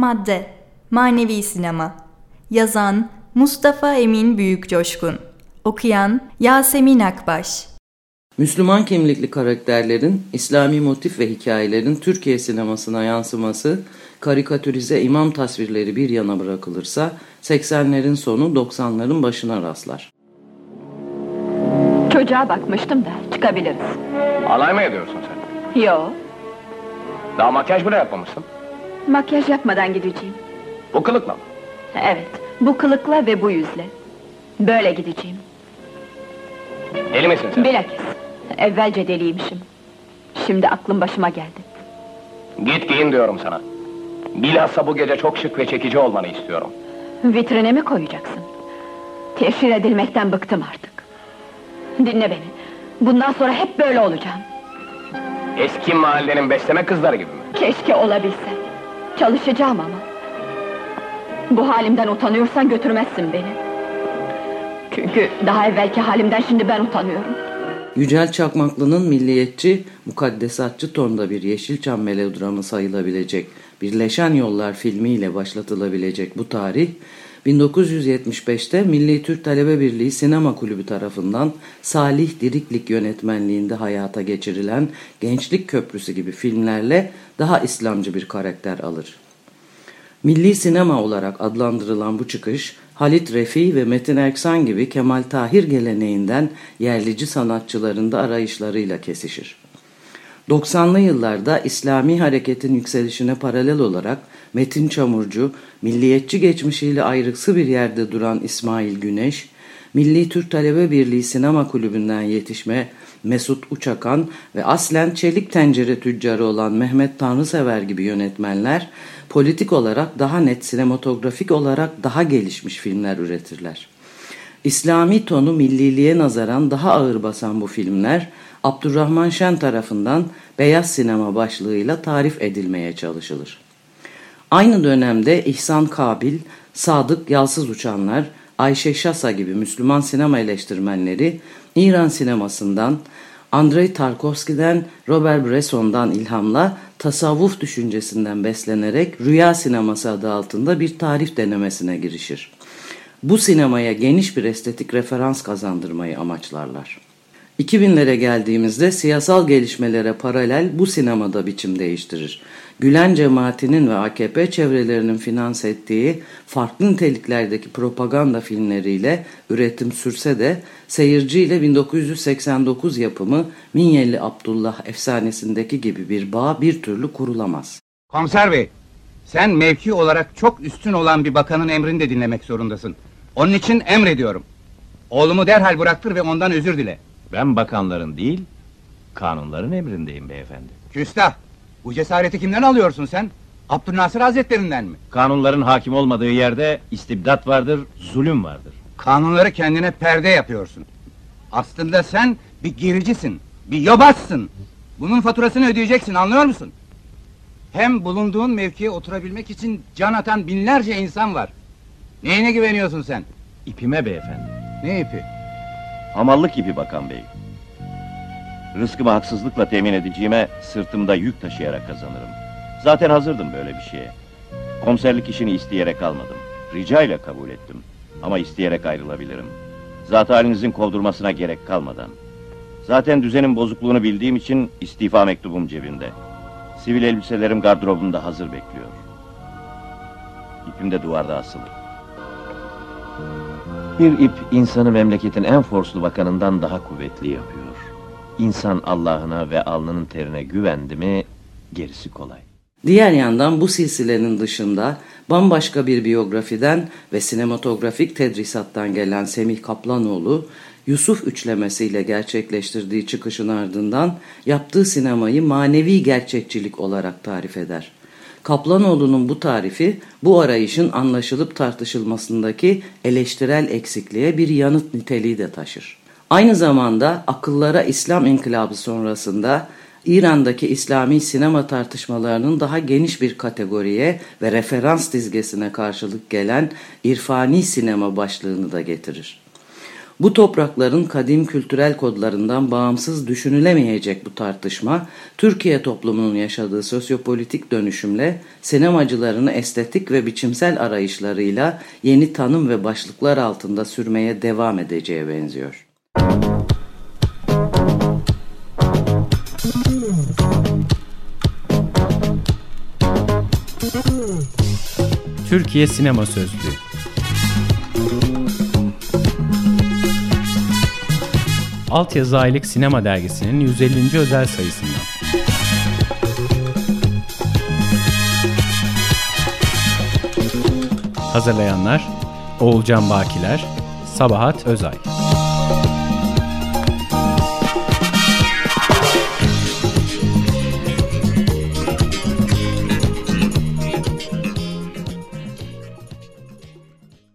Madde Manevi Sinema Yazan Mustafa Emin Büyükcoşkun Okuyan Yasemin Akbaş Müslüman kimlikli karakterlerin İslami motif ve hikayelerin Türkiye sinemasına yansıması, karikatürize imam tasvirleri bir yana bırakılırsa 80'lerin sonu 90'ların başına rastlar. Çocuğa bakmıştım da çıkabiliriz. Alay mı ediyorsun sen? Yo, Daha makyaj bile yapmamışsın. Makyaj yapmadan gideceğim. Bu kılıkla mı? Evet, bu kılıkla ve bu yüzle. Böyle gideceğim. Deli misin sen? Bilakis, evvelce deliymişim. Şimdi aklım başıma geldi. Git giyin diyorum sana. Bilhassa bu gece çok şık ve çekici olmanı istiyorum. Vitrine mi koyacaksın? Teşhir edilmekten bıktım artık. Dinle beni. Bundan sonra hep böyle olacağım. Eski mahallenin besleme kızları gibi mi? Keşke olabilse. Çalışacağım ama. Bu halimden utanıyorsan götürmezsin beni. Çünkü daha evvelki halimden şimdi ben utanıyorum. Yücel Çakmaklı'nın milliyetçi, mukaddesatçı tonda bir Yeşilçam melodramı sayılabilecek Birleşen Yollar filmiyle başlatılabilecek bu tarih, 1975'te Milli Türk Talebe Birliği Sinema Kulübü tarafından Salih Diriklik yönetmenliğinde hayata geçirilen Gençlik Köprüsü gibi filmlerle daha İslamcı bir karakter alır. Milli sinema olarak adlandırılan bu çıkış, Halit Refi ve Metin Erksan gibi Kemal Tahir geleneğinden yerlici sanatçıların da arayışlarıyla kesişir. 90'lı yıllarda İslami hareketin yükselişine paralel olarak Metin Çamurcu, milliyetçi geçmişiyle ayrıksı bir yerde duran İsmail Güneş, Milli Türk Talebe Birliği Sinema Kulübü'nden yetişme Mesut Uçakan ve aslen çelik tencere tüccarı olan Mehmet Tanrısever gibi yönetmenler politik olarak daha net sinematografik olarak daha gelişmiş filmler üretirler. İslami tonu milliliğe nazaran daha ağır basan bu filmler Abdurrahman Şen tarafından beyaz sinema başlığıyla tarif edilmeye çalışılır. Aynı dönemde İhsan Kabil, Sadık Yalsız Uçanlar, Ayşe Şasa gibi Müslüman sinema eleştirmenleri İran sinemasından, Andrei Tarkovski'den, Robert Bresson'dan ilhamla tasavvuf düşüncesinden beslenerek rüya sineması adı altında bir tarif denemesine girişir. Bu sinemaya geniş bir estetik referans kazandırmayı amaçlarlar. 2000'lere geldiğimizde siyasal gelişmelere paralel bu sinemada biçim değiştirir. Gülen cemaatinin ve AKP çevrelerinin finanse ettiği farklı niteliklerdeki propaganda filmleriyle üretim sürse de seyirciyle 1989 yapımı Minyeli Abdullah efsanesindeki gibi bir bağ bir türlü kurulamaz. Komiser bey, sen mevki olarak çok üstün olan bir bakanın emrini de dinlemek zorundasın. Onun için emrediyorum. Oğlumu derhal bıraktır ve ondan özür dile. Ben bakanların değil, kanunların emrindeyim beyefendi. Küstah, bu cesareti kimden alıyorsun sen? Abdülnasır Hazretlerinden mi? Kanunların hakim olmadığı yerde istibdat vardır, zulüm vardır. Kanunları kendine perde yapıyorsun. Aslında sen bir gericisin, bir yobazsın. Bunun faturasını ödeyeceksin, anlıyor musun? Hem bulunduğun mevkiye oturabilmek için can atan binlerce insan var. Neyine güveniyorsun sen? İpime beyefendi. Ne ipi? Hamallık ipi bakan bey. Rızkımı haksızlıkla temin edeceğime sırtımda yük taşıyarak kazanırım. Zaten hazırdım böyle bir şeye. Komiserlik işini isteyerek almadım. Rica ile kabul ettim. Ama isteyerek ayrılabilirim. Zat halinizin kovdurmasına gerek kalmadan. Zaten düzenin bozukluğunu bildiğim için istifa mektubum cebimde. Sivil elbiselerim gardırobumda hazır bekliyor. İpim de duvarda asılı. Bir ip insanı memleketin en forslu bakanından daha kuvvetli yapıyor. İnsan Allah'ına ve alnının terine güvendi mi gerisi kolay. Diğer yandan bu silsilenin dışında bambaşka bir biyografiden ve sinematografik tedrisattan gelen Semih Kaplanoğlu, Yusuf üçlemesiyle gerçekleştirdiği çıkışın ardından yaptığı sinemayı manevi gerçekçilik olarak tarif eder. Kaplanoğlu'nun bu tarifi bu arayışın anlaşılıp tartışılmasındaki eleştirel eksikliğe bir yanıt niteliği de taşır. Aynı zamanda akıllara İslam inkılabı sonrasında İran'daki İslami sinema tartışmalarının daha geniş bir kategoriye ve referans dizgesine karşılık gelen irfani sinema başlığını da getirir. Bu toprakların kadim kültürel kodlarından bağımsız düşünülemeyecek bu tartışma, Türkiye toplumunun yaşadığı sosyopolitik dönüşümle sinemacılarını estetik ve biçimsel arayışlarıyla yeni tanım ve başlıklar altında sürmeye devam edeceğe benziyor. Türkiye Sinema Sözlüğü Altyazı Aylık Sinema Dergisi'nin 150. özel sayısından. Hazırlayanlar Oğulcan Bakiler, Sabahat Özay